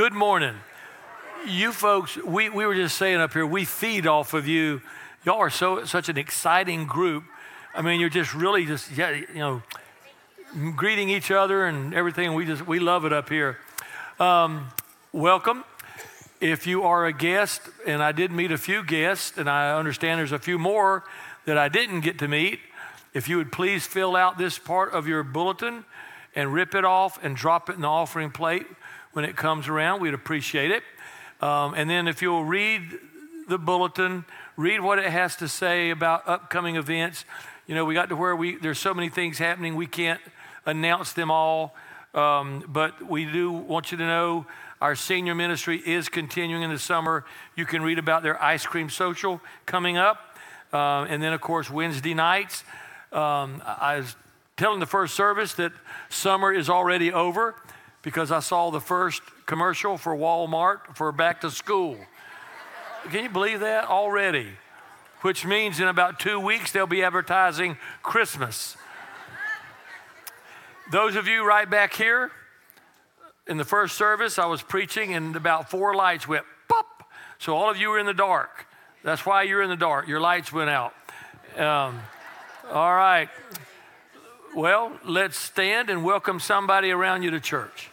Good morning. You folks, we, we were just saying up here, we feed off of you. Y'all are so such an exciting group. I mean, you're just really just yeah, you know, greeting each other and everything. We just we love it up here. Um, welcome. If you are a guest, and I did meet a few guests, and I understand there's a few more that I didn't get to meet, if you would please fill out this part of your bulletin and rip it off and drop it in the offering plate when it comes around. We'd appreciate it. Um, and then if you'll read the bulletin, read what it has to say about upcoming events. You know, we got to where we there's so many things happening we can't announce them all, um, but we do want you to know our senior ministry is continuing in the summer. You can read about their ice cream social coming up, uh, and then of course Wednesday nights. Um, I was telling the first service that summer is already over because I saw the first commercial for Walmart for back to school. Can you believe that already? Which means in about two weeks they'll be advertising Christmas. Those of you right back here, in the first service, I was preaching and about four lights went pop. So all of you were in the dark. That's why you're in the dark. Your lights went out. Um, all right. Well, let's stand and welcome somebody around you to church.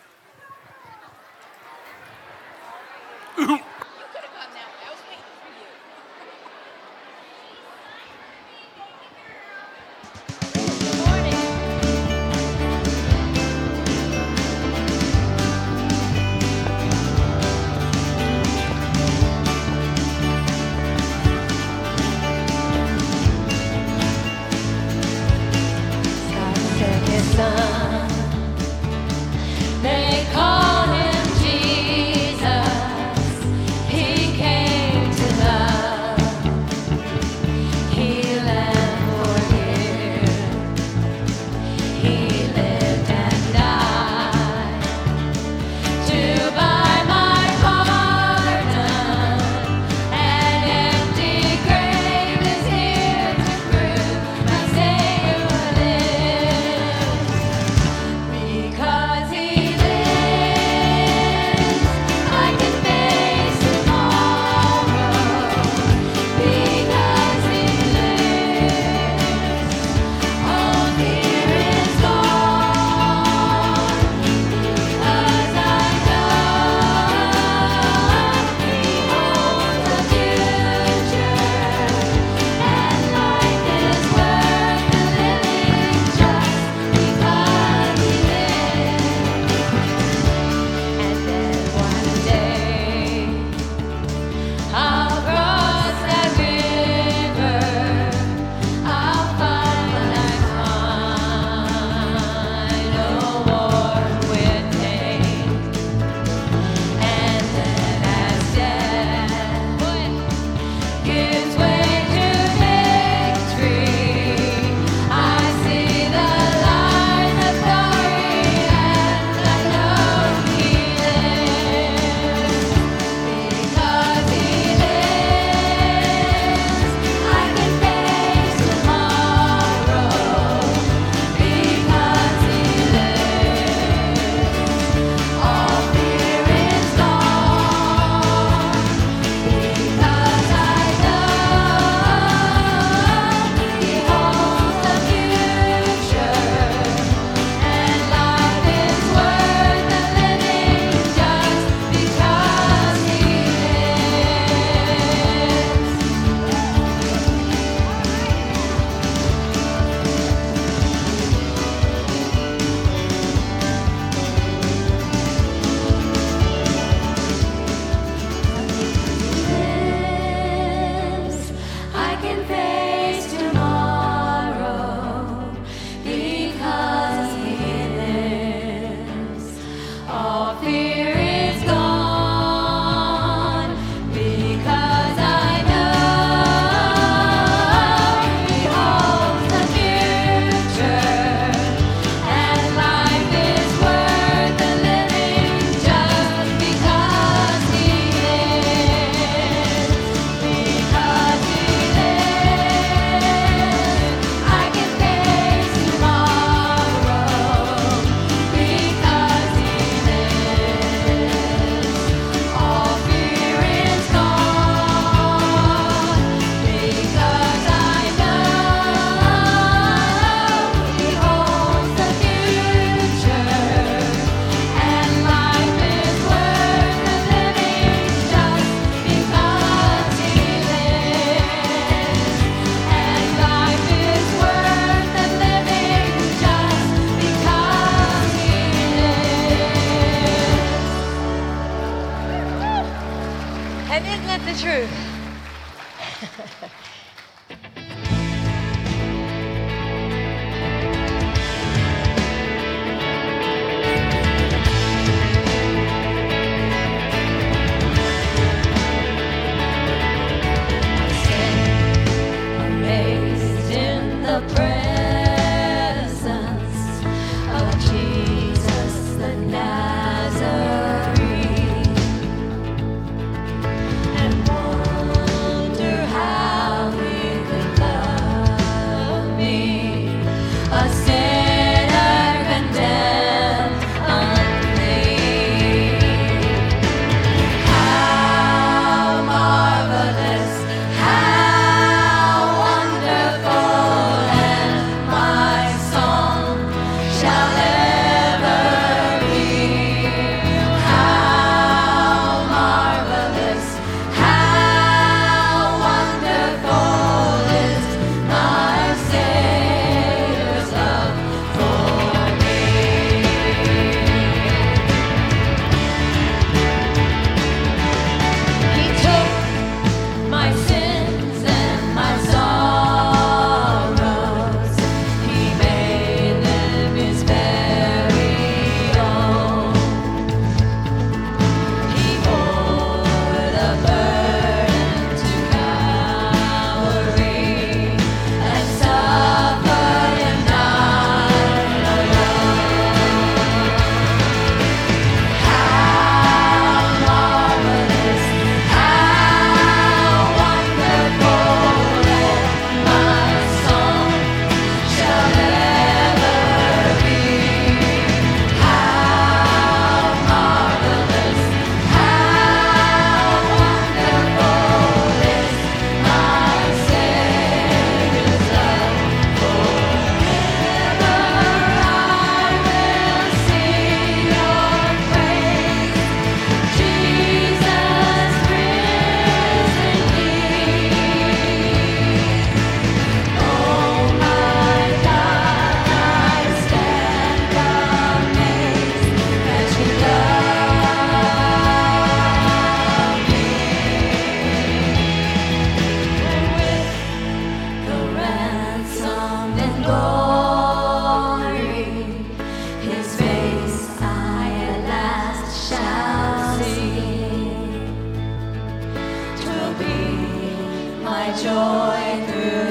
my joy through.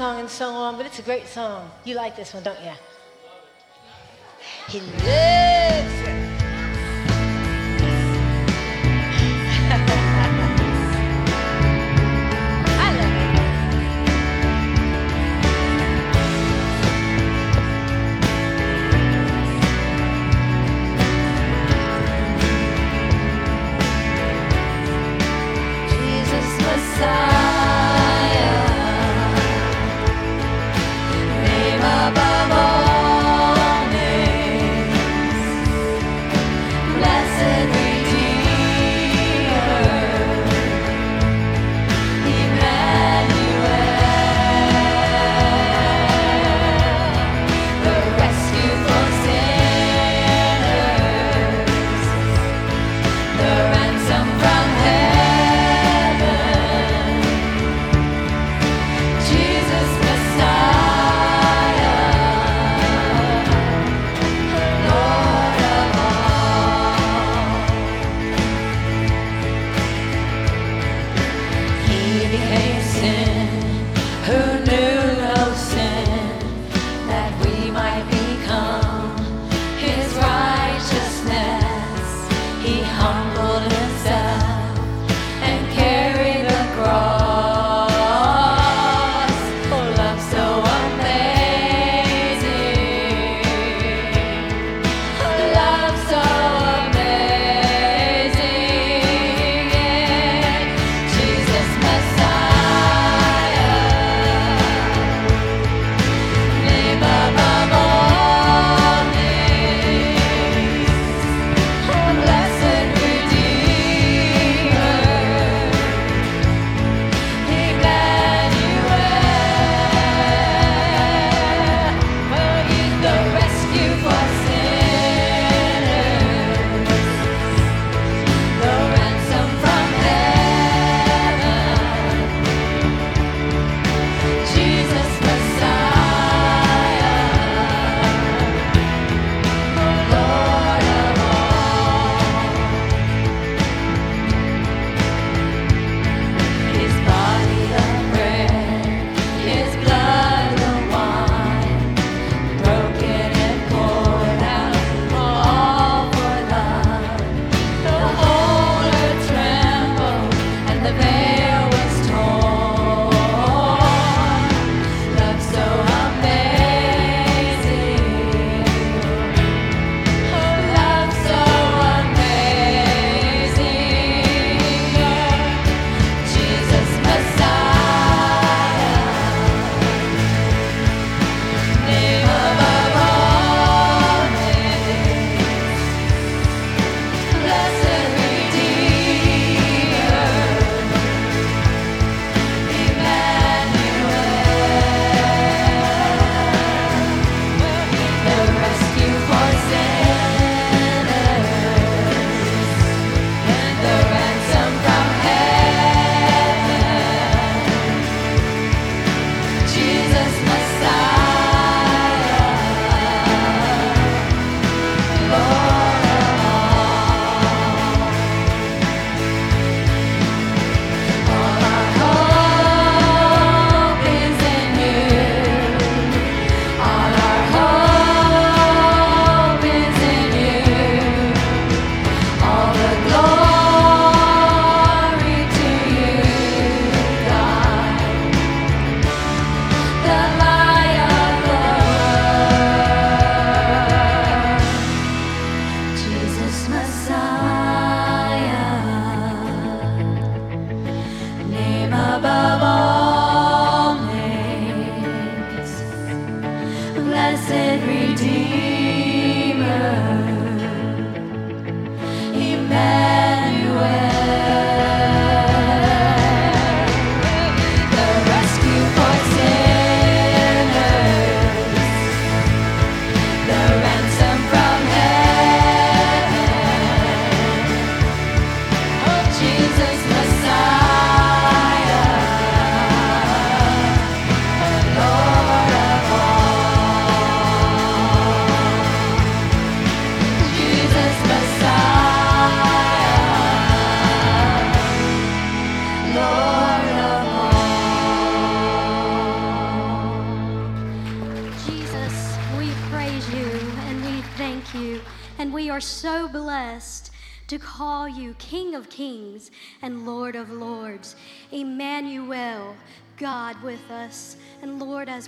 So on, but it's a great song. You like this one, don't you? He lives.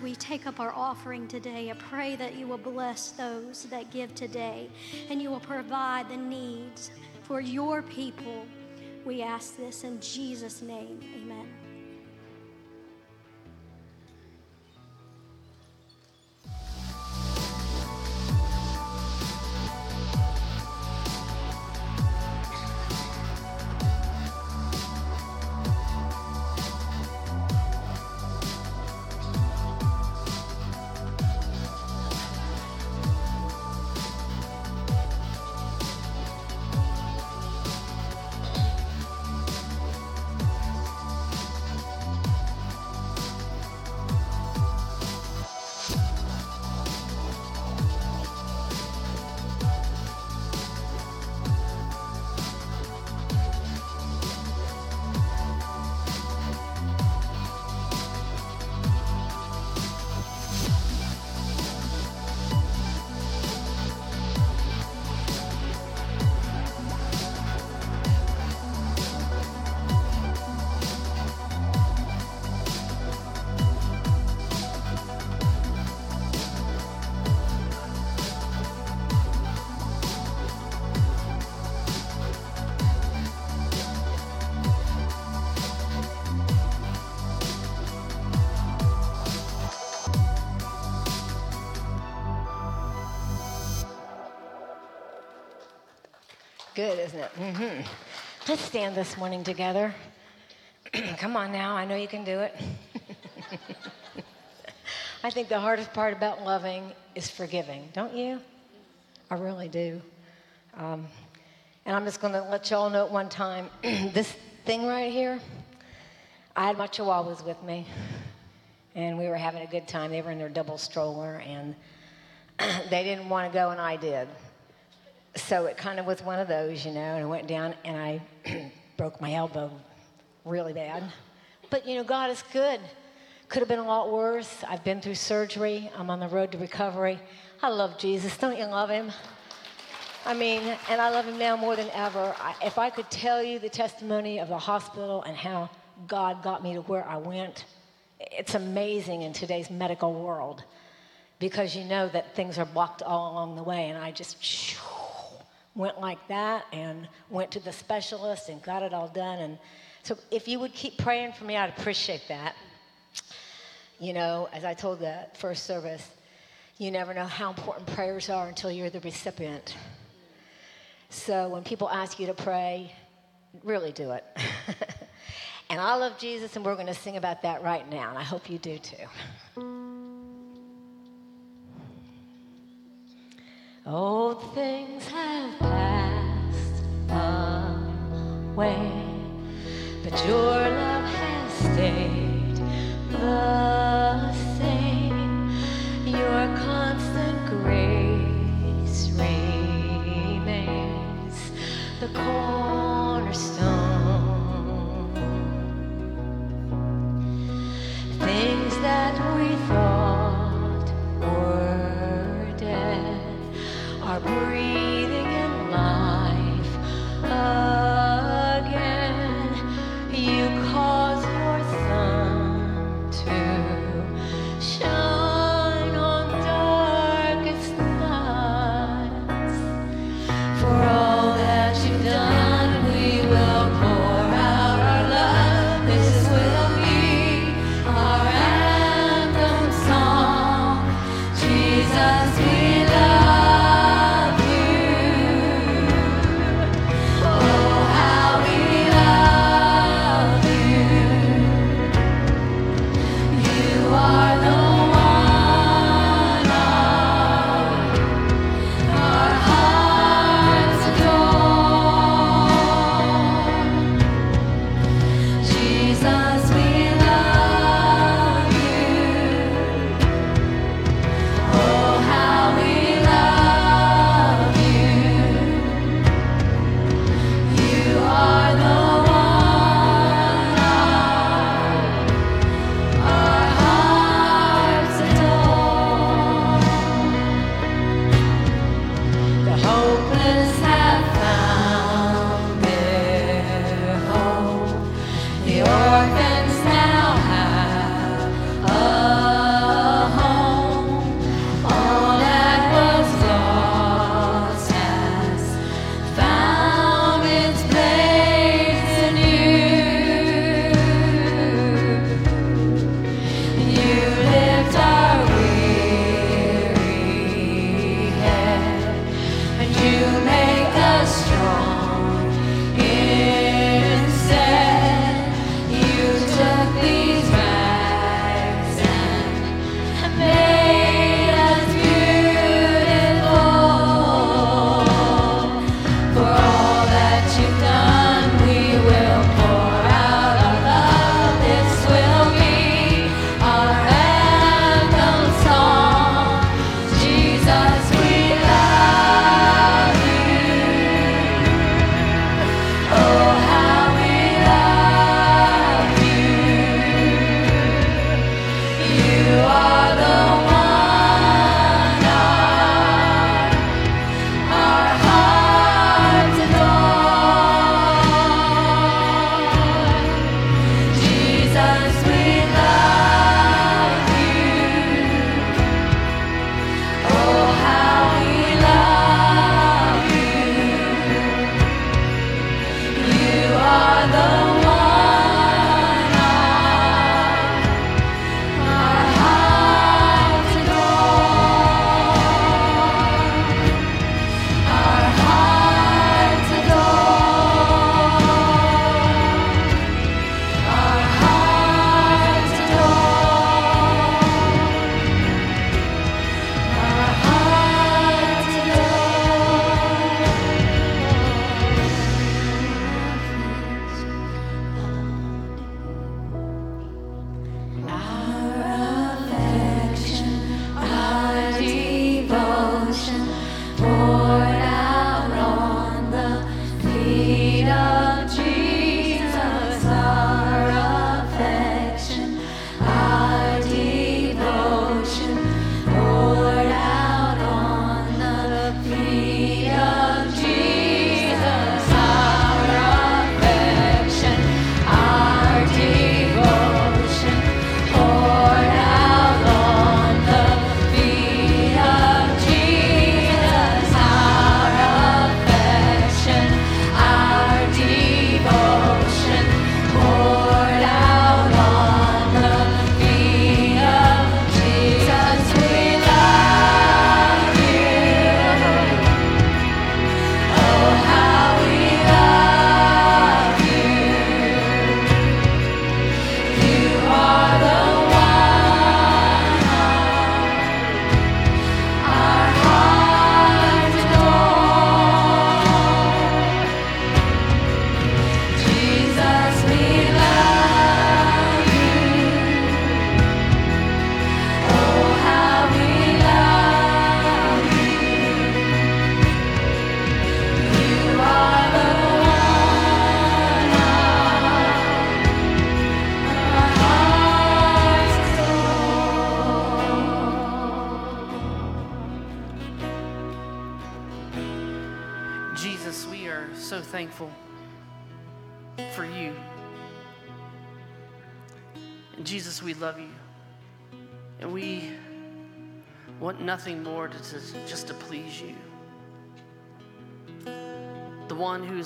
We take up our offering today, I pray that you will bless those that give today and you will provide the needs for your people. We ask this in Jesus' name. Amen. Good, isn't it? Mm-hmm. Let's stand this morning together. Come on now, I know you can do it. I think the hardest part about loving is forgiving, don't you? I really do. Um, and I'm just going to let y'all know at one time this thing right here, I had my chihuahuas with me, and we were having a good time. They were in their double stroller, and they didn't want to go, and I did so it kind of was one of those, you know, and I went down and I broke my elbow really bad. But, you know, God is good. Could have been a lot worse. I've been through surgery, I'm on the road to recovery. I love Jesus. Don't you love him? I mean, and I love him now more than ever. I, if I could tell you the testimony of the hospital and how God got me to where I went, it's amazing in today's medical world because you know that things are blocked all along the way. And I just, went like that and went to the specialist and got it all done. And so if you would keep praying for me, I'd appreciate that. You know, as I told the first service, you never know how important prayers are until you're the recipient. So when people ask you to pray, really do it. and I love Jesus, and we're going to sing about that right now, and I hope you do too. Old things have passed away, but your love has stayed the same. Your constant grace remains the cornerstone.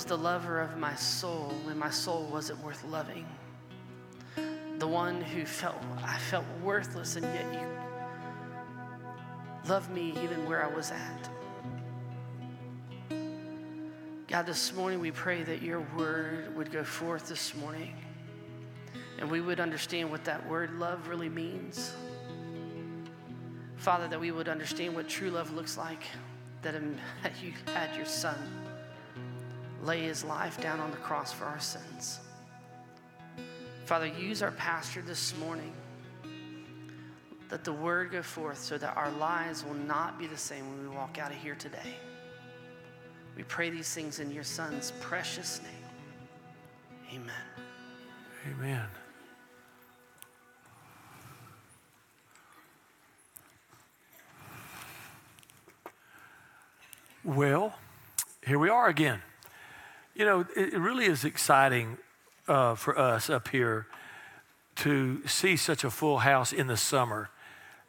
The lover of my soul when my soul wasn't worth loving. The one who felt I felt worthless and yet you loved me even where I was at. God, this morning we pray that your word would go forth this morning and we would understand what that word love really means. Father, that we would understand what true love looks like, that um, you had your son lay his life down on the cross for our sins. Father, use our pastor this morning. Let the word go forth so that our lives will not be the same when we walk out of here today. We pray these things in your son's precious name. Amen. Amen. Well, here we are again. You know, it really is exciting uh, for us up here to see such a full house in the summer.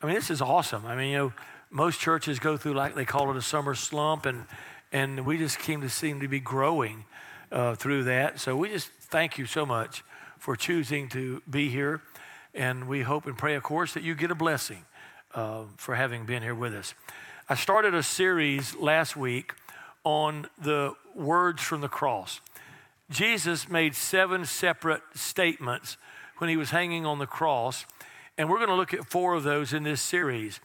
I mean, this is awesome. I mean, you know, most churches go through like they call it a summer slump, and and we just seem to seem to be growing uh, through that. So we just thank you so much for choosing to be here, and we hope and pray, of course, that you get a blessing uh, for having been here with us. I started a series last week on the words from the cross. Jesus made seven separate statements when he was hanging on the cross, and we're going to look at four of those in this series.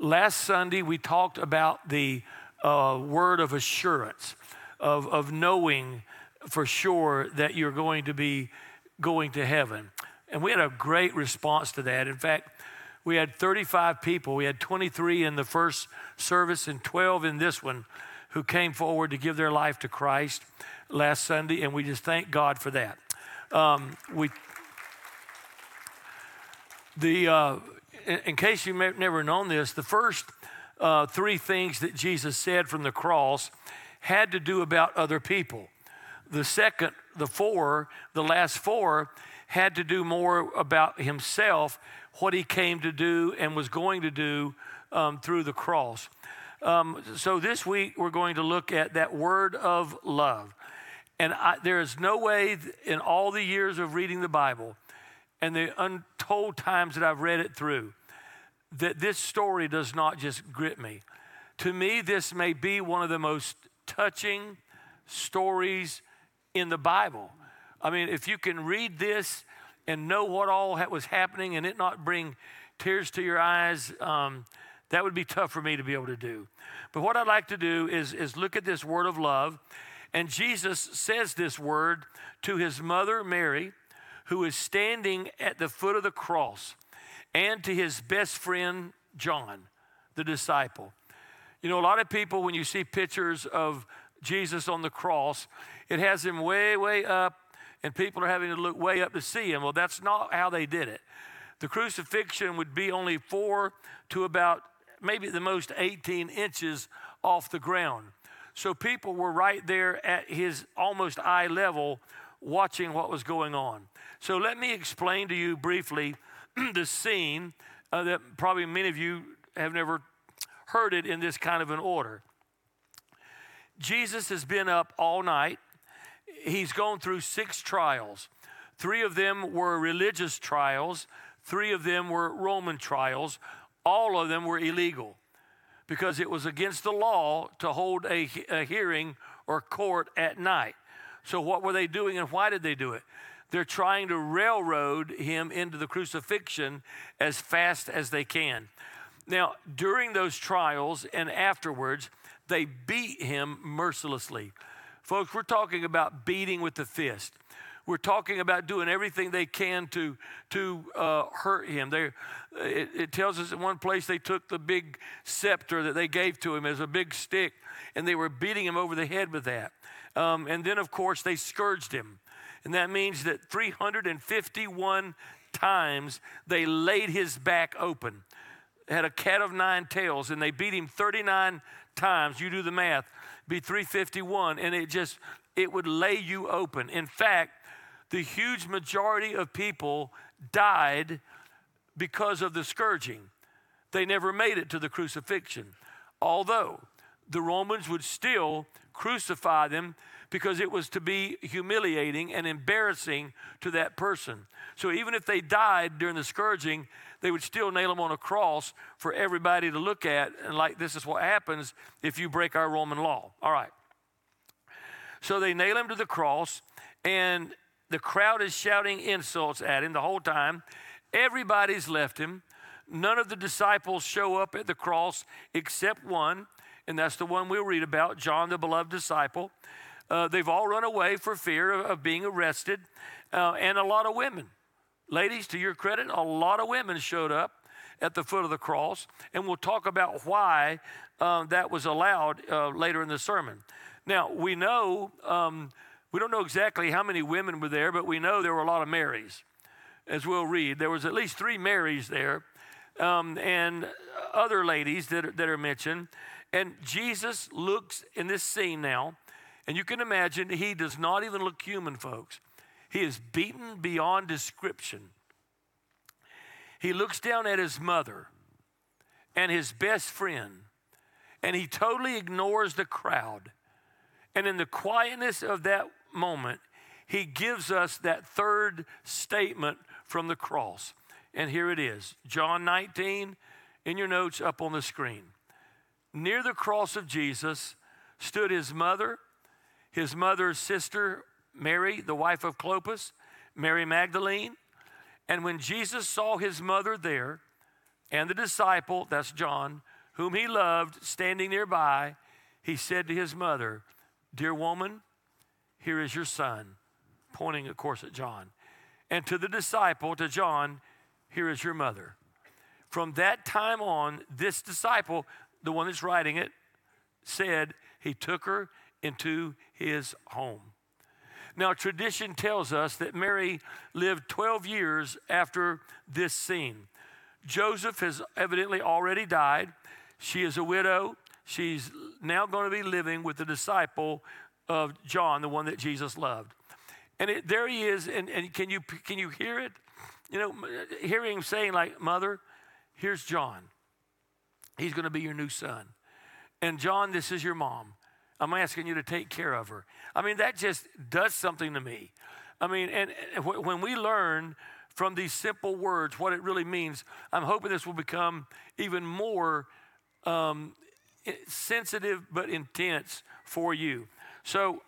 Last Sunday, we talked about the uh, word of assurance, of, of knowing for sure that you're going to be going to heaven. And we had a great response to that. In fact, we had 35 people. We had 23 in the first service and 12 in this one who came forward to give their life to Christ last Sunday, and we just thank God for that. Um, we, the, uh, in, in, case you may never known this, the first uh, three things that Jesus said from the cross had to do about other people. The second, the four, the last four, had to do more about himself what he came to do and was going to do um, through the cross. Um, so this week we're going to look at that word of love. And I, there is no way in all the years of reading the Bible and the untold times that I've read it through that this story does not just grip me. To me, this may be one of the most touching stories in the Bible. I mean, if you can read this and know what all was happening and it not bring tears to your eyes, um, that would be tough for me to be able to do. But what I'd like to do is, is look at this word of love. And Jesus says this word to his mother, Mary, who is standing at the foot of the cross, and to his best friend, John, the disciple. You know, a lot of people, when you see pictures of Jesus on the cross, it has him way, way up and people are having to look way up to see him. Well, that's not how they did it. The crucifixion would be only four to about maybe the most 18 inches off the ground. So people were right there at his almost eye level watching what was going on. So let me explain to you briefly the scene uh, that probably many of you have never heard it in this kind of an order. Jesus has been up all night he's gone through six trials. Three of them were religious trials, three of them were Roman trials. All of them were illegal because it was against the law to hold a, a hearing or court at night. So, what were they doing and why did they do it? They're trying to railroad him into the crucifixion as fast as they can. Now, during those trials and afterwards, they beat him mercilessly. Folks, we're talking about beating with the fist. We're talking about doing everything they can to, to uh, hurt him. They, it, it tells us in one place they took the big scepter that they gave to him as a big stick and they were beating him over the head with that. Um, and then, of course, they scourged him. And that means that 351 times they laid his back open. had a cat of nine tails, and they beat him 39 times. You do the math, be 351, and it just it would lay you open. In fact, the huge majority of people died because of the scourging. They never made it to the crucifixion. Although the Romans would still crucify them because it was to be humiliating and embarrassing to that person. So even if they died during the scourging, they would still nail them on a cross for everybody to look at. And like, this is what happens if you break our Roman law. All right. So they nail him to the cross, and the crowd is shouting insults at him the whole time. Everybody's left him. None of the disciples show up at the cross except one, and that's the one we'll read about, John, the beloved disciple. Uh, they've all run away for fear of, of being arrested, uh, and a lot of women. Ladies, to your credit, a lot of women showed up at the foot of the cross, and we'll talk about why uh, that was allowed uh, later in the sermon. Now, we know, um, we don't know exactly how many women were there, but we know there were a lot of Marys, as we'll read. There was at least three Marys there, um, and other ladies that, that are mentioned. And Jesus looks in this scene now, and you can imagine he does not even look human, folks. He is beaten beyond description. He looks down at his mother and his best friend, and he totally ignores the crowd. And in the quietness of that moment, he gives us that third statement from the cross. And here it is John 19 in your notes up on the screen. Near the cross of Jesus stood his mother his mother's sister, Mary, the wife of Clopas, Mary Magdalene. And when Jesus saw his mother there and the disciple, that's John, whom he loved, standing nearby, he said to his mother, Dear woman, here is your son, pointing, of course, at John. And to the disciple, to John, here is your mother. From that time on, this disciple, the one that's writing it, said he took her into his home. Now, tradition tells us that Mary lived 12 years after this scene. Joseph has evidently already died. She is a widow. She's now going to be living with the disciple of John, the one that Jesus loved. And it, there he is, and, and can, you, can you hear it? You know, hearing him saying, like, Mother, here's John. He's going to be your new son. And John, this is your mom. I'm asking you to take care of her. I mean, that just does something to me. I mean, and, when we learn from these simple words what it really means, I'm hoping this will become even more um, sensitive but intense for you. So,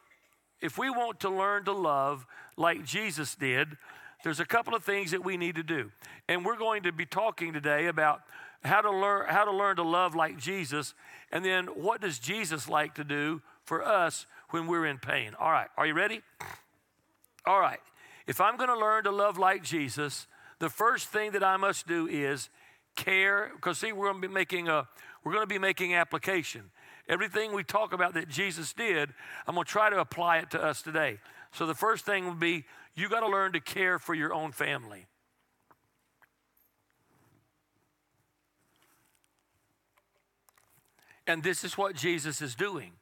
if we want to learn to love like Jesus did, there's a couple of things that we need to do. And we're going to be talking today about how to learn how to learn to love like Jesus, and then what does Jesus like to do for us when we're in pain? All right, are you ready? All right. If I'm going to learn to love like Jesus, the first thing that I must do is care because see we're going to be making a we're going to be making application. Everything we talk about that Jesus did, I'm going to try to apply it to us today. So the first thing would be you got to learn to care for your own family. And this is what Jesus is doing.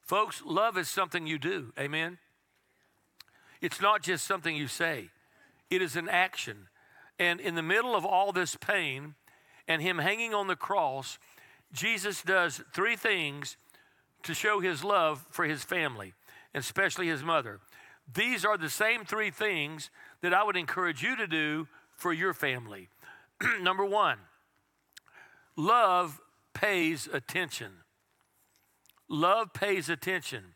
Folks, love is something you do. Amen? It's not just something you say, it is an action. And in the middle of all this pain and Him hanging on the cross, Jesus does three things to show His love for His family, especially His mother. These are the same three things that I would encourage you to do for your family. Number one, love pays attention. Love pays attention.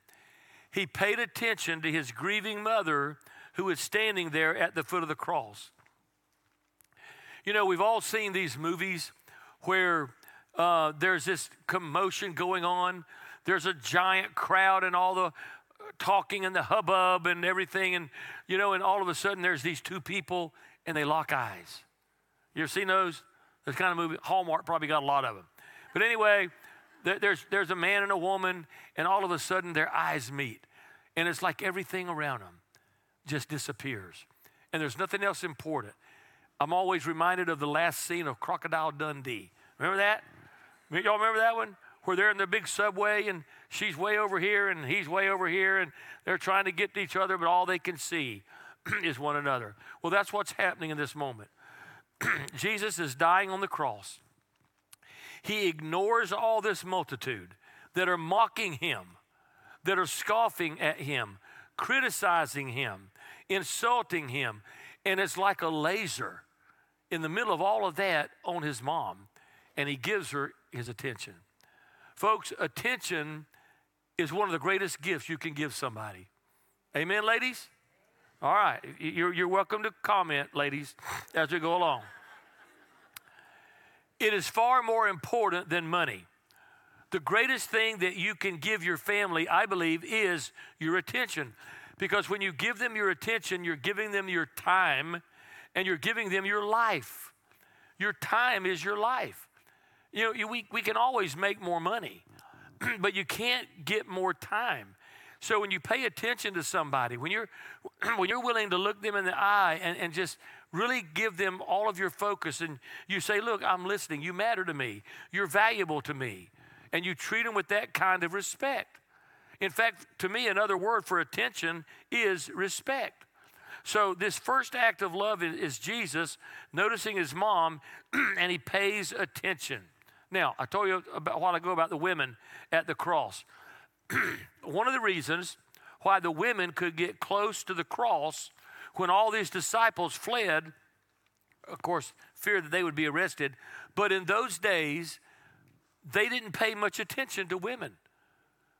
He paid attention to his grieving mother who was standing there at the foot of the cross. You know, we've all seen these movies where uh, there's this commotion going on. There's a giant crowd and all the talking and the hubbub and everything. And, you know, and all of a sudden there's these two people and they lock eyes. You ever seen those? This kind of movie. Hallmark probably got a lot of them. But anyway, there's, there's a man and a woman, and all of a sudden their eyes meet. And it's like everything around them just disappears. And there's nothing else important. I'm always reminded of the last scene of Crocodile Dundee. Remember that? Y'all remember that one? Where they're in the big subway and she's way over here and he's way over here and they're trying to get to each other, but all they can see is one another. Well, that's what's happening in this moment. Jesus is dying on the cross. He ignores all this multitude that are mocking him, that are scoffing at him, criticizing him, insulting him. And it's like a laser in the middle of all of that on his mom. And he gives her his attention. Folks, attention is one of the greatest gifts you can give somebody. Amen, ladies? All right. You're, you're welcome to comment, ladies, as we go along. It is far more important than money. The greatest thing that you can give your family, I believe, is your attention. Because when you give them your attention, you're giving them your time and you're giving them your life. Your time is your life. You know, we, we can always make more money, but you can't get more time. So when you pay attention to somebody, when you're, when you're willing to look them in the eye and, and just really give them all of your focus and you say, Look, I'm listening. You matter to me. You're valuable to me. And you treat them with that kind of respect. In fact, to me, another word for attention is respect. So, this first act of love is Jesus noticing his mom and he pays attention. Now, I told you about, a while ago about the women at the cross. One of the reasons why the women could get close to the cross when all these disciples fled, of course, fear that they would be arrested, but in those days, they didn't pay much attention to women.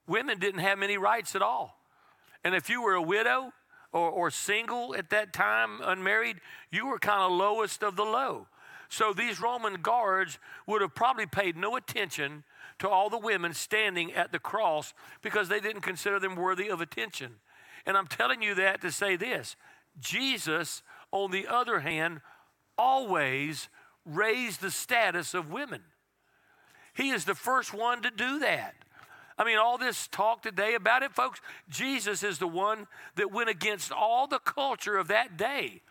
Women didn't have many rights at all. And if you were a widow or, or single at that time, unmarried, you were kind of lowest of the low. So these Roman guards would have probably paid no attention to all the women standing at the cross because they didn't consider them worthy of attention. And I'm telling you that to say this Jesus, on the other hand, always raised the status of women. He is the first one to do that. I mean, all this talk today about it, folks, Jesus is the one that went against all the culture of that day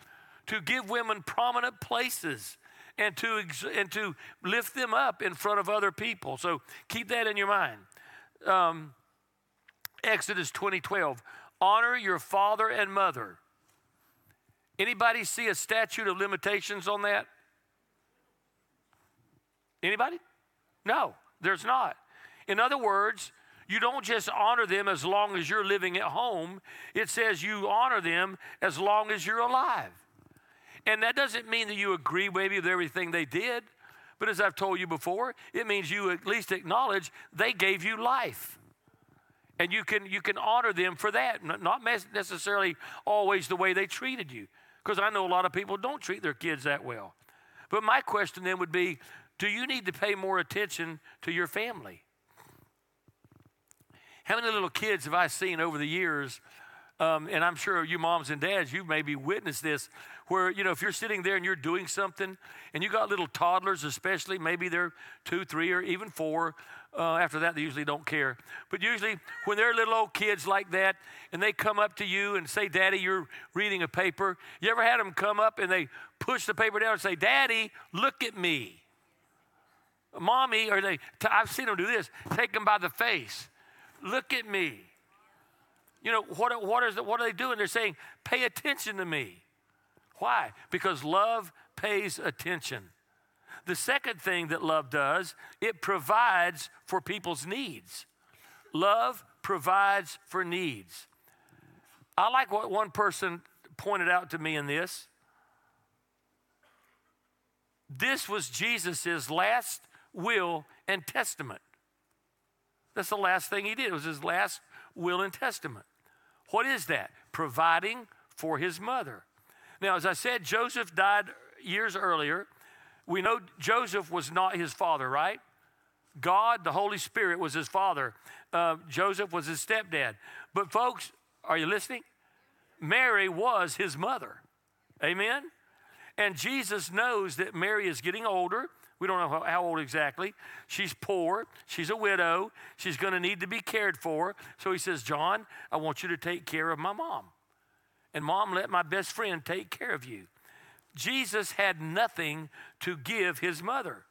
to give women prominent places and to, ex- and to lift them up in front of other people. So keep that in your mind. Um, Exodus 20 12. Honor your father and mother Anybody see a statute of limitations on that? Anybody? No, there's not. In other words, you don't just honor them as long as you're living at home. It says you honor them as long as you're alive. And that doesn't mean that you agree maybe with everything they did. But as I've told you before, it means you at least acknowledge they gave you life. And you can, you can honor them for that, not necessarily always the way they treated you. Because I know a lot of people don't treat their kids that well. But my question then would be do you need to pay more attention to your family? How many little kids have I seen over the years? Um, and I'm sure you moms and dads, you maybe witnessed this, where, you know, if you're sitting there and you're doing something and you got little toddlers, especially, maybe they're two, three, or even four, uh, after that, they usually don't care. But usually, when they're little old kids like that and they come up to you and say, Daddy, you're reading a paper, you ever had them come up and they push the paper down and say, Daddy, look at me? Mommy, or they, I've seen them do this, take them by the face. Look at me. You know, what, what, is, what are they doing? They're saying, Pay attention to me. Why? Because love pays attention. The second thing that love does, it provides for people's needs. Love provides for needs. I like what one person pointed out to me in this. This was Jesus' last will and testament. That's the last thing he did. It was his last will and testament. What is that? Providing for his mother. Now, as I said, Joseph died years earlier. We know Joseph was not his father, right? God, the Holy Spirit, was his father. Uh, Joseph was his stepdad. But, folks, are you listening? Mary was his mother. Amen? And Jesus knows that Mary is getting older. We don't know how, how old exactly. She's poor. She's a widow. She's going to need to be cared for. So he says, John, I want you to take care of my mom. And mom, let my best friend take care of you. Jesus had nothing to give his mother.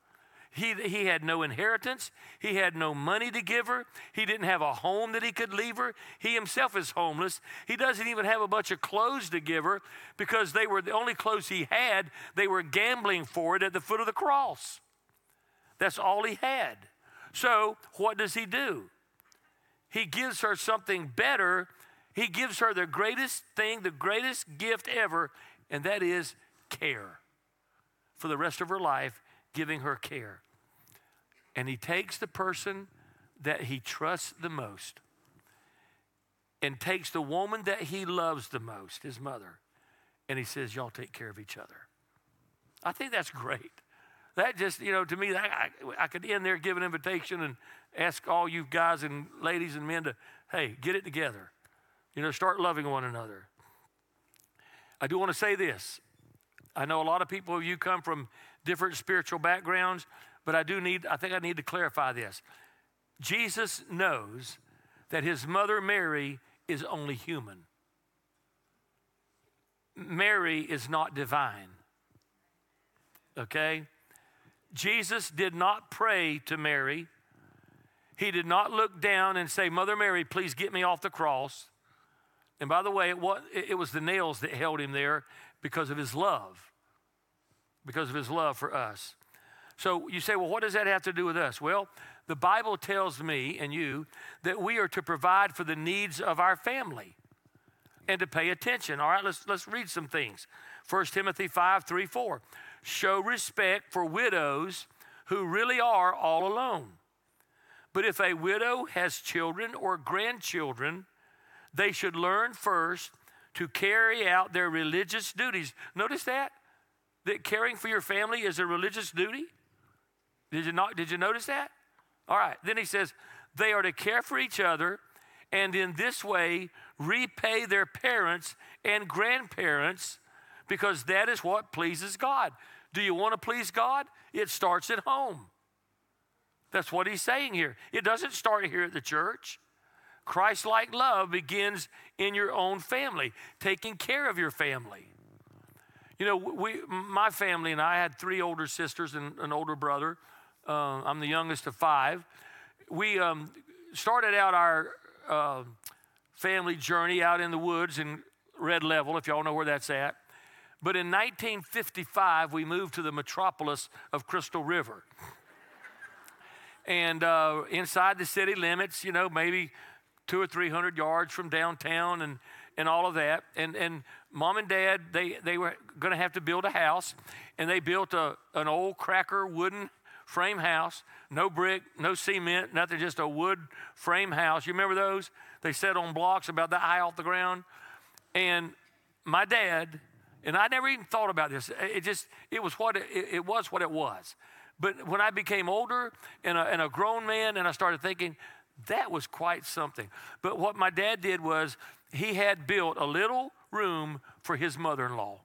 He, he had no inheritance. He had no money to give her. He didn't have a home that he could leave her. He himself is homeless. He doesn't even have a bunch of clothes to give her because they were the only clothes he had. They were gambling for it at the foot of the cross. That's all he had. So, what does he do? He gives her something better. He gives her the greatest thing, the greatest gift ever, and that is care for the rest of her life giving her care. And he takes the person that he trusts the most and takes the woman that he loves the most, his mother, and he says, Y'all take care of each other. I think that's great. That just, you know, to me, I, I could end there, give an invitation, and ask all you guys and ladies and men to, hey, get it together. You know, start loving one another. I do want to say this. I know a lot of people of you come from different spiritual backgrounds, but I do need, I think I need to clarify this. Jesus knows that his mother Mary is only human. Mary is not divine. Okay? Jesus did not pray to Mary. He did not look down and say, Mother Mary, please get me off the cross. And by the way, it was, it was the nails that held him there because of his love because of his love for us. So you say, well, what does that have to do with us? Well, the Bible tells me and you that we are to provide for the needs of our family and to pay attention. All right, let's, let's read some things. 1 Timothy 5 3 4. Show respect for widows who really are all alone. But if a widow has children or grandchildren, they should learn first to carry out their religious duties. Notice that? that caring for your family is a religious duty? Did you not did you notice that? All right. Then he says they are to care for each other and in this way repay their parents and grandparents because that is what pleases God. Do you want to please God? It starts at home. That's what he's saying here. It doesn't start here at the church. Christ like love begins in your own family, taking care of your family. You know, we, my family and I had three older sisters and an older brother. Uh, I'm the youngest of five. We um, started out our uh, family journey out in the woods in Red Level, if y'all know where that's at. But in 1955, we moved to the metropolis of Crystal River. and uh, inside the city limits, you know, maybe two or three hundred yards from downtown and, and all of that. And, and mom and dad, they, they were going to have to build a house, and they built a, an old cracker wooden frame house, no brick, no cement, nothing, just a wood frame house. You remember those? They set on blocks about that high off the ground. And my dad, and I never even thought about this. It just, it was what it, it was what it was. But when I became older and a, and a grown man, and I started thinking, that was quite something. But what my dad did was he had built a little room for his mother in law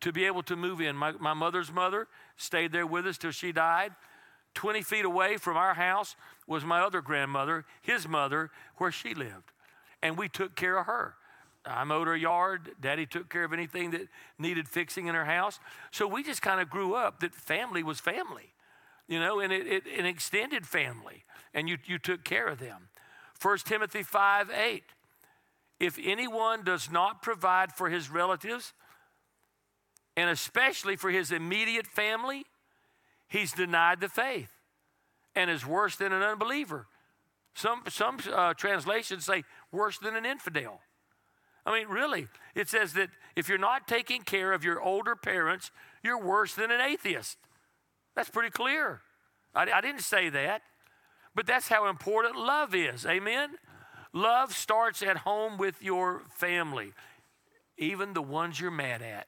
to be able to move in. My, my mother's mother stayed there with us till she died. 20 feet away from our house was my other grandmother, his mother, where she lived. And we took care of her. I mowed her yard. Daddy took care of anything that needed fixing in her house. So we just kind of grew up that family was family, you know, and it, it, an extended family. And you, you took care of them. 1 Timothy 5 8. If anyone does not provide for his relatives, and especially for his immediate family, he's denied the faith and is worse than an unbeliever. Some, some uh, translations say worse than an infidel. I mean, really, it says that if you're not taking care of your older parents, you're worse than an atheist. That's pretty clear. I, I didn't say that, but that's how important love is. Amen? Love starts at home with your family, even the ones you're mad at.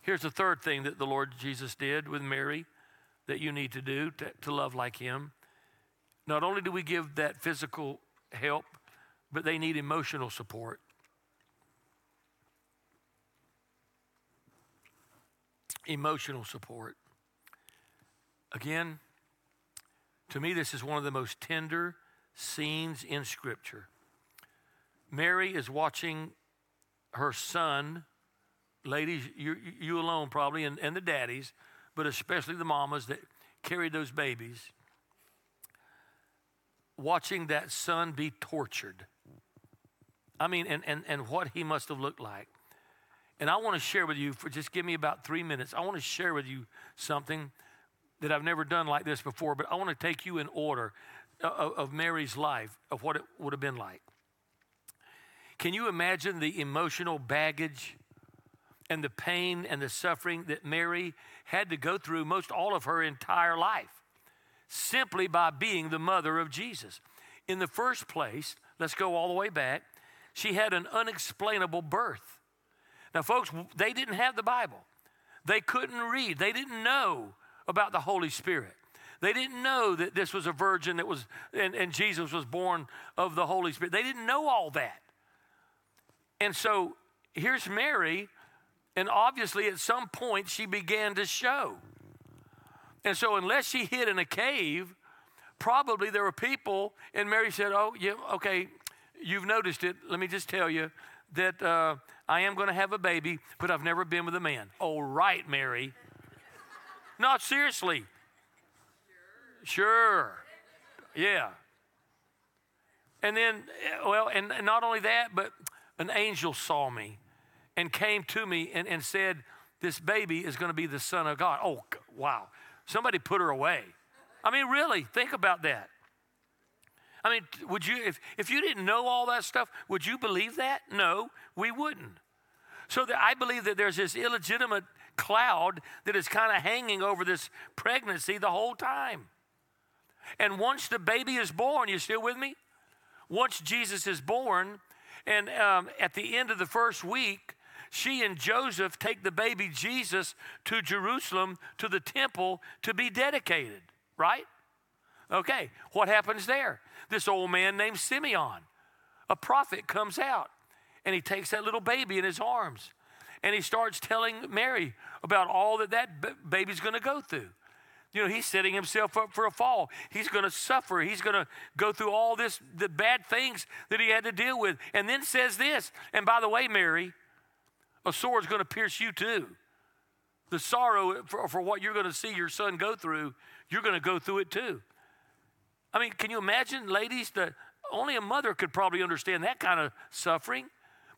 Here's the third thing that the Lord Jesus did with Mary that you need to do to, to love like Him. Not only do we give that physical help, but they need emotional support. Emotional support. Again, to me, this is one of the most tender scenes in Scripture. Mary is watching her son, ladies, you, you alone probably, and, and the daddies, but especially the mamas that carried those babies, watching that son be tortured. I mean, and, and, and what he must have looked like. And I want to share with you, for just give me about three minutes, I want to share with you something that I've never done like this before, but I want to take you in order uh, of, of Mary's life, of what it would have been like. Can you imagine the emotional baggage and the pain and the suffering that Mary had to go through most all of her entire life simply by being the mother of Jesus? In the first place, let's go all the way back, she had an unexplainable birth. Now, folks, they didn't have the Bible. They couldn't read. They didn't know about the Holy Spirit. They didn't know that this was a virgin that was, and, and Jesus was born of the Holy Spirit. They didn't know all that. And so here's Mary, and obviously at some point she began to show. And so, unless she hid in a cave, probably there were people, and Mary said, Oh, yeah, okay, you've noticed it. Let me just tell you that uh, I am going to have a baby, but I've never been with a man. Oh, right, Mary. Not seriously. Sure. Yeah. And then, well, and, and not only that, but an angel saw me and came to me and, and said, This baby is going to be the Son of God. Oh, wow. Somebody put her away. I mean, really, think about that. I mean, would you, if, if you didn't know all that stuff, would you believe that? No, we wouldn't. So that I believe that there's this illegitimate cloud that is kind of hanging over this pregnancy the whole time. And once the baby is born, you still with me? Once Jesus is born, and um, at the end of the first week, she and Joseph take the baby Jesus to Jerusalem to the temple to be dedicated, right? Okay, what happens there? This old man named Simeon, a prophet, comes out and he takes that little baby in his arms and he starts telling Mary about all that that baby's going to go through. You know, he's setting himself up for a fall. He's going to suffer. He's going to go through all this, the bad things that he had to deal with. And then says this, and by the way, Mary, a sword's going to pierce you too. The sorrow for, for what you're going to see your son go through, you're going to go through it too. I mean, can you imagine, ladies, that only a mother could probably understand that kind of suffering,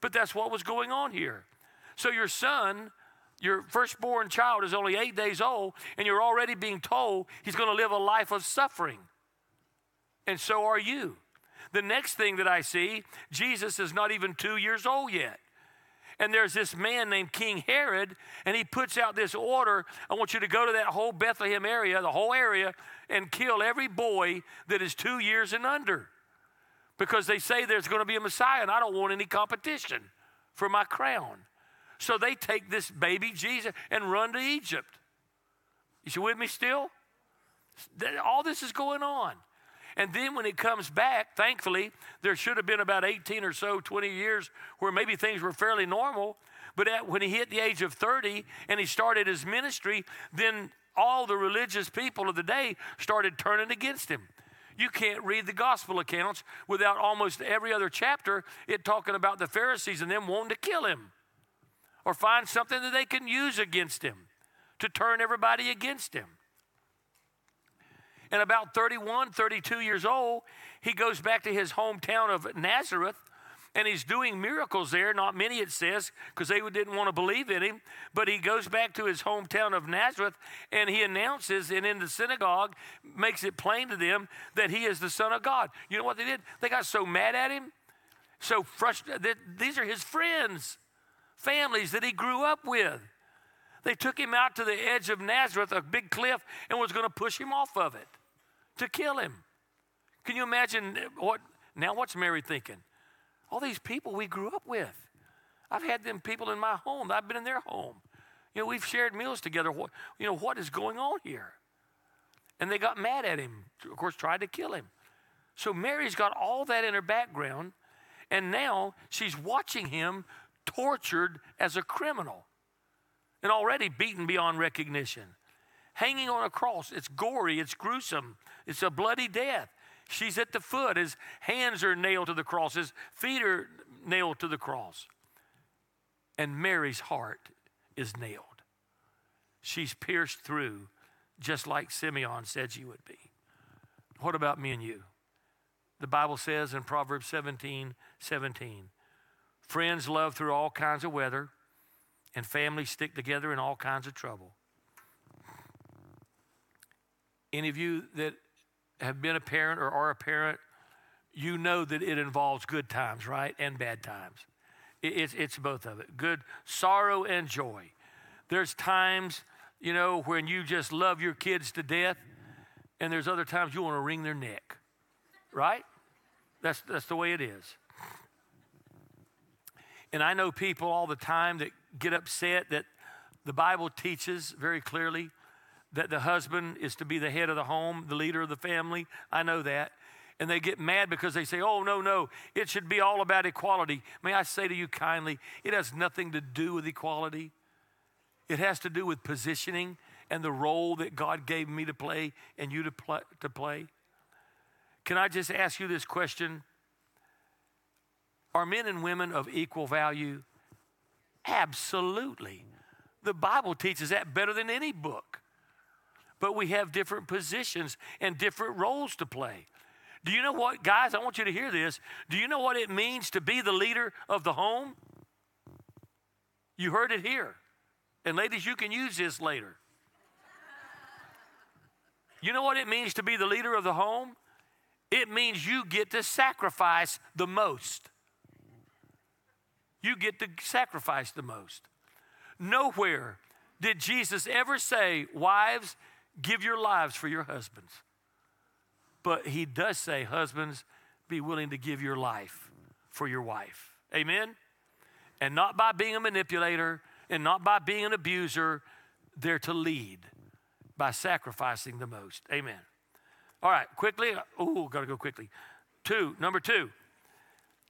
but that's what was going on here. So your son, your firstborn child, is only eight days old, and you're already being told he's going to live a life of suffering. And so are you. The next thing that I see, Jesus is not even two years old yet. And there's this man named King Herod, and he puts out this order I want you to go to that whole Bethlehem area, the whole area, and kill every boy that is two years and under. Because they say there's going to be a Messiah, and I don't want any competition for my crown. So they take this baby Jesus and run to Egypt. You with me still? All this is going on. And then when it comes back, thankfully, there should have been about 18 or so, 20 years where maybe things were fairly normal. But at, when he hit the age of 30 and he started his ministry, then all the religious people of the day started turning against him. You can't read the gospel accounts without almost every other chapter it talking about the Pharisees and them wanting to kill him or find something that they can use against him to turn everybody against him. And about 31, 32 years old, he goes back to his hometown of Nazareth and he's doing miracles there. Not many, it says, because they didn't want to believe in him. But he goes back to his hometown of Nazareth and he announces, and in the synagogue, makes it plain to them that he is the Son of God. You know what they did? They got so mad at him, so frustrated. These are his friends, families that he grew up with. They took him out to the edge of Nazareth, a big cliff, and was going to push him off of it to kill him. Can you imagine what? Now, what's Mary thinking? All these people we grew up with. I've had them people in my home. I've been in their home. You know, we've shared meals together. What, you know, what is going on here? And they got mad at him, of course, tried to kill him. So Mary's got all that in her background, and now she's watching him tortured as a criminal and already beaten beyond recognition. Hanging on a cross, it's gory, it's gruesome, it's a bloody death. She's at the foot. His hands are nailed to the cross, his feet are nailed to the cross. And Mary's heart is nailed. She's pierced through, just like Simeon said she would be. What about me and you? The Bible says in Proverbs 17 17, friends love through all kinds of weather, and families stick together in all kinds of trouble. Any of you that have been a parent or are a parent, you know that it involves good times, right? And bad times. It's, it's both of it good sorrow and joy. There's times, you know, when you just love your kids to death, and there's other times you want to wring their neck, right? That's, that's the way it is. And I know people all the time that get upset that the Bible teaches very clearly that the husband is to be the head of the home, the leader of the family. I know that. And they get mad because they say, oh, no, no, it should be all about equality. May I say to you kindly, it has nothing to do with equality. It has to do with positioning and the role that God gave me to play and you to, play. To play. Can I just ask you this question? Are men and women of equal value? Absolutely. The Bible teaches that better than any book. But we have different positions and different roles to play. Do you know what, guys? I want you to hear this. Do you know what it means to be the leader of the home? You heard it here. And ladies, you can use this later. You know what it means to be the leader of the home? It means you get to sacrifice the most. You get to sacrifice the most. Nowhere did Jesus ever say, Wives, give your lives for your husbands. But he does say, Husbands, be willing to give your life for your wife. Amen? And not by being a manipulator and not by being an abuser, they're to lead by sacrificing the most. Amen. All right, quickly. Oh, got to go quickly. Two, number two,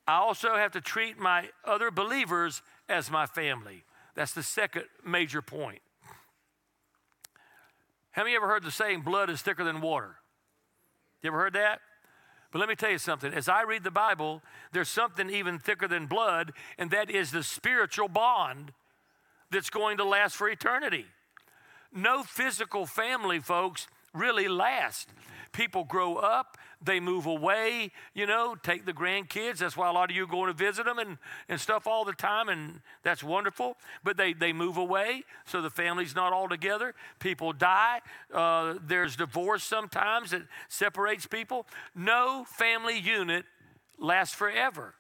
I also have to treat my other believers as my family. That's the second major point. Have you ever heard the saying, blood is thicker than water? You ever heard that? But let me tell you something. As I read the Bible, there's something even thicker than blood, and that is the spiritual bond that's going to last for eternity. No physical family, folks, really last. People grow up, they move away, you know, take the grandkids. That's why a lot of you are going to visit them and, and stuff all the time, and that's wonderful. But they, they move away, so the family's not all together. People die. Uh, there's divorce sometimes that separates people. No family unit lasts forever.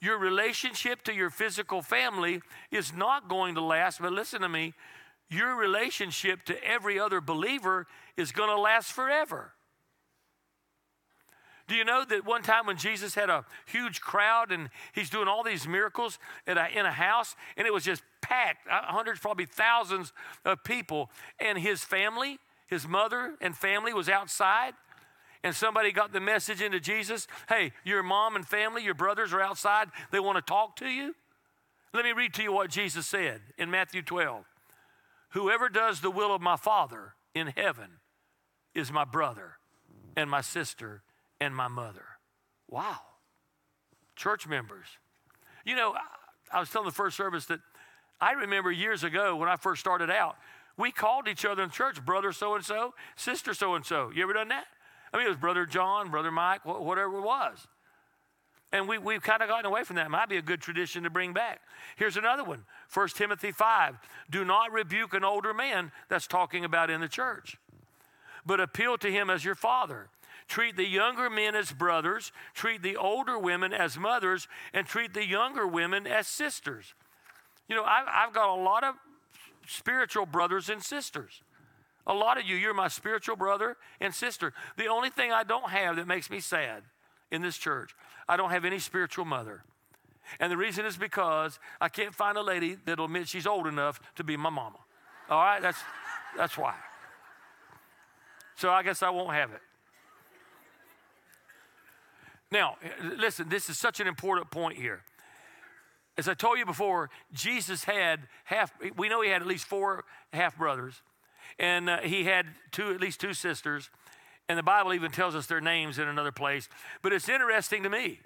Your relationship to your physical family is not going to last, but listen to me, your relationship to every other believer is going to last forever. Do you know that one time when Jesus had a huge crowd and he's doing all these miracles in a, in a house and it was just packed, uh, hundreds, probably thousands of people, and his family, his mother and family was outside? and somebody got the message into Jesus hey, your mom and family, your brothers are outside, they want to talk to you. Let me read to you what Jesus said in Matthew 12. Whoever does the will of my Father in heaven is my brother and my sister and my mother. Wow. Church members. You know, I was telling the first service that I remember years ago when I first started out, we called each other in church brother so and so, sister so and so. You ever done that? I mean, it was brother John, brother Mike, whatever it was. And we, we've kind of gotten away from that. Might be a good tradition to bring back. Here's another one 1 Timothy 5. Do not rebuke an older man, that's talking about in the church, but appeal to him as your father. Treat the younger men as brothers, treat the older women as mothers, and treat the younger women as sisters. You know, I've, I've got a lot of spiritual brothers and sisters. A lot of you, you're my spiritual brother and sister. The only thing I don't have that makes me sad in this church, I don't have any spiritual mother. And the reason is because I can't find a lady that'll admit she's old enough to be my mama. All right? That's, that's why. So I guess I won't have it. Now, eh, listen, this is such an important point here. As I told you before, Jesus had half, eh, we know he had at least four half brothers, and uh, he had two, at least two sisters. And the Bible even tells us their names in another place. But it's interesting to me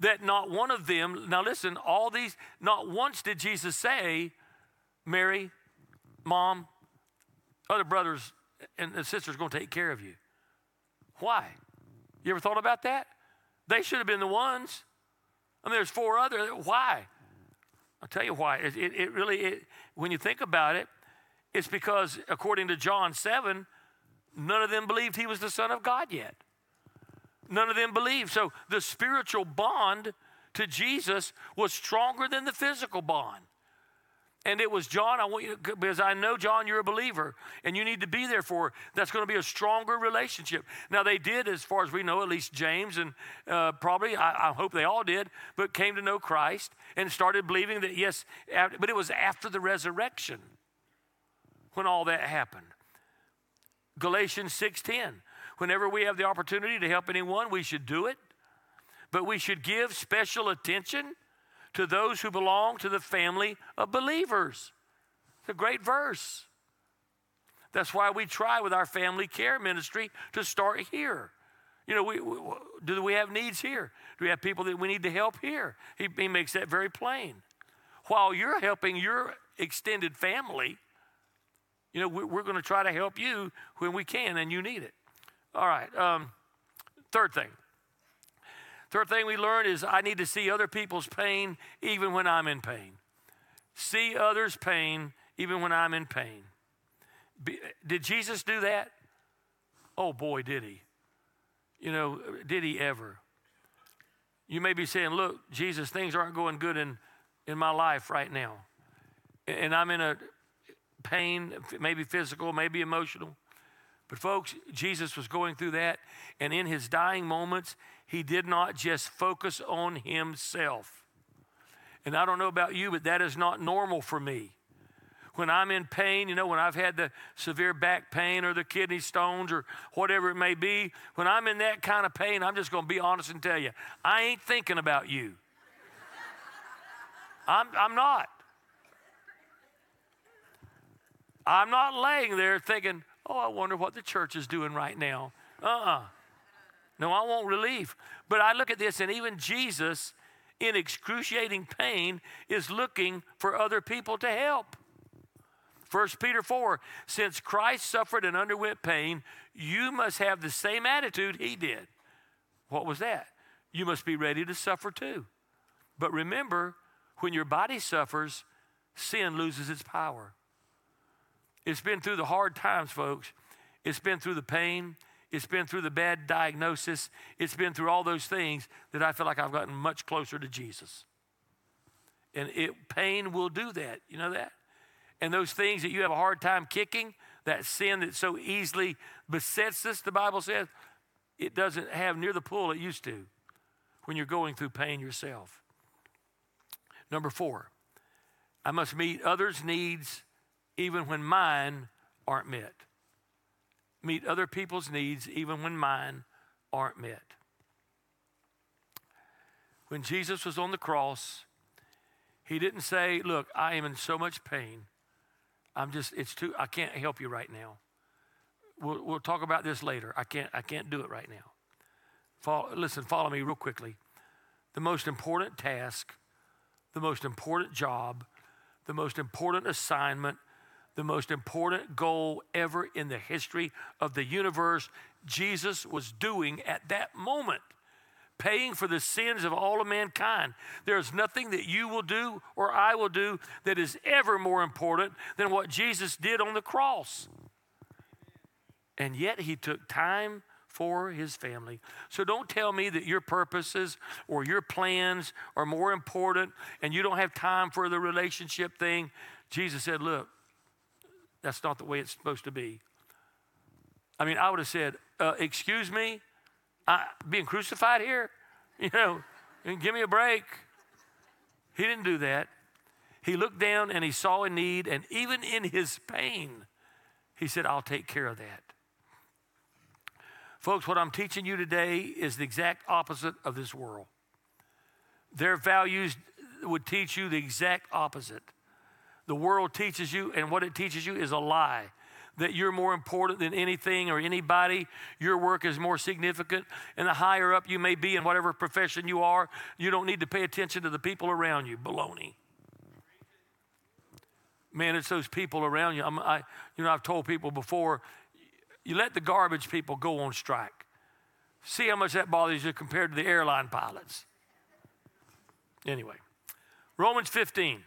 that not one of them, now listen, all these, not once did Jesus say, Mary, mom, other brothers eh, and sisters going to take care of you. Why? You ever thought about that? They should have been the ones. I mean, there's four other. Why? I'll tell you why. It, it, it really, it, when you think about it, it's because according to John 7, none of them believed he was the Son of God yet. None of them believed. So the spiritual bond to Jesus was stronger than the physical bond. And it was John, I want you to, because I know, John, you're a believer and you need to be there for. That's going to be a stronger relationship. Now, they did, as far as we know, at least James and uh, probably, I, I, hope they all did, but came to know Christ and started believing that, yes, after, but it was after the resurrection when all that happened. Galatians 6:10. Whenever we have the opportunity to help anyone, we should do it. But we should give special attention to those who belong to the family of believers. It's a great verse. That's why we try with our family care ministry to start here. You know, we, we, do we have needs here? Do we have people that we need to help here? He, he makes that very plain. While you're helping your extended family, you know, we, we're going to try to help you when we can and you need it. All right. Um, third thing Third thing we learn is I need to see other people's pain even when I'm in pain. See others' pain even when I'm in pain. Be, did Jesus do that? Oh boy, did he. You know, did he ever? You may be saying, look, Jesus, things aren't going good in, in my life right now. And I'm in a pain, maybe physical, maybe emotional. But, folks, Jesus was going through that, and in his dying moments, he did not just focus on himself. And I don't know about you, but that is not normal for me. When I'm in pain, you know, when I've had the severe back pain or the kidney stones or whatever it may be, when I'm in that kind of pain, I'm just going to be honest and tell you, I ain't thinking about you. I'm, I'm not. I'm not laying there thinking, Oh, I wonder what the church is doing right now. Uh uh-uh. uh No, I want relief. But I look at this, and even Jesus, in excruciating pain, is looking for other people to help. 1 Peter 4 Since Christ suffered and underwent pain, you must have the same attitude he did. What was that? You must be ready to suffer too. But remember, when your body suffers, sin loses its power. It's been through the hard times, folks. It's been through the pain. It's been through the bad diagnosis. It's been through all those things that I feel like I've gotten much closer to Jesus. And it, pain will do that. You know that? And those things that you have a hard time kicking, that sin that so easily besets us, the Bible says, it doesn't have near the pull it used to when you're going through pain yourself. Number four, I must meet others' needs even when mine aren't met. Meet other people's needs even when mine aren't met. When Jesus was on the cross, he didn't say, Look, I am in so much pain. I'm just, it's too, I can't help you right now. We'll, we'll talk about this later. I can't, I can't do it right now. Follow, listen, follow me real quickly. The most important task, the most important job, the most important assignment the most important goal ever in the history of the universe Jesus was doing at that moment paying for the sins of all of mankind. There is nothing that you will do or I will do that is ever more important than what Jesus did on the cross. And yet he took time for his family. So don't tell me that your purposes or your plans are more important and you don't have time for the relationship thing. Jesus said, Look, that's not the way it's supposed to be. I mean, I would have said, uh, Excuse me, I, being crucified here? You know, give me a break. He didn't do that. He looked down and he saw a need, and even in his pain, he said, I'll take care of that. Folks, what I'm teaching you today is the exact opposite of this world. Their values would teach you the exact opposite the world teaches you, and what it teaches you is a lie. that you're more important than anything or anybody. Your work is more significant. And the higher up you may be in whatever profession you are, you don't need to pay attention to the people around you. Baloney. Man, it's those people around you. I'm, I, you know, I've told people before, you let the garbage people go on strike. See how much that bothers you compared to the airline pilots. Anyway, Romans 15.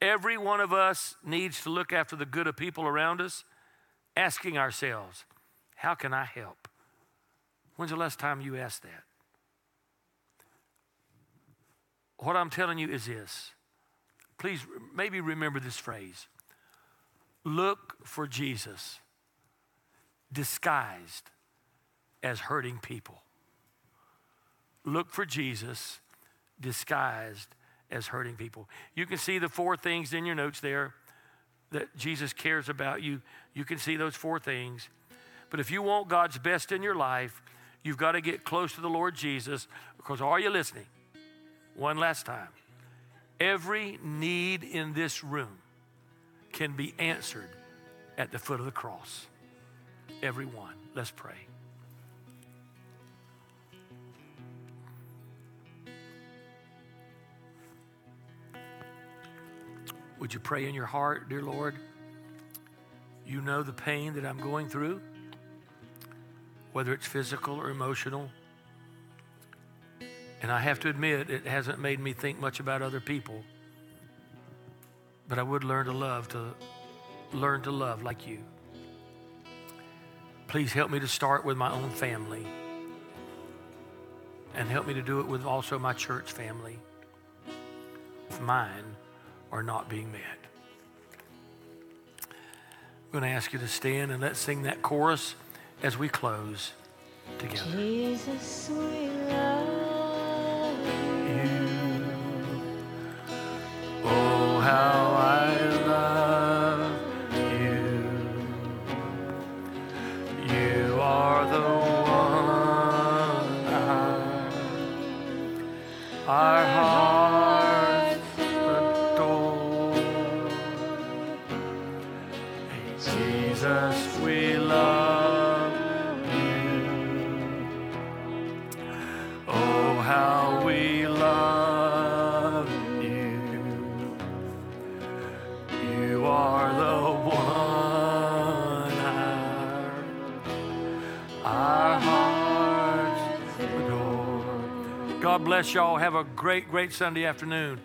Every one of us needs to look after the good of people around us, asking ourselves, how can I help? When's the last time you asked that? What I'm telling you is this. Please, maybe remember this phrase look for Jesus disguised as hurting people. Look for Jesus disguised as hurting people. You can see the four things in your notes there that Jesus cares about you. You can see those four things. But if you want God's best in your life, you've got to get close to the Lord Jesus because are you listening? One last time. Every need in this room can be answered at the foot of the cross. Everyone. Let's pray. Would you pray in your heart, dear Lord? You know the pain that I'm going through, whether it's physical or emotional. And I have to admit, it hasn't made me think much about other people. But I would learn to love, to learn to love like you. Please help me to start with my own family. And help me to do it with also my church family. Mine are not being met. I'm going to ask you to stand and let's sing that chorus as we close together. Jesus, we love you. Oh, how God bless y'all. Have a great, great Sunday afternoon.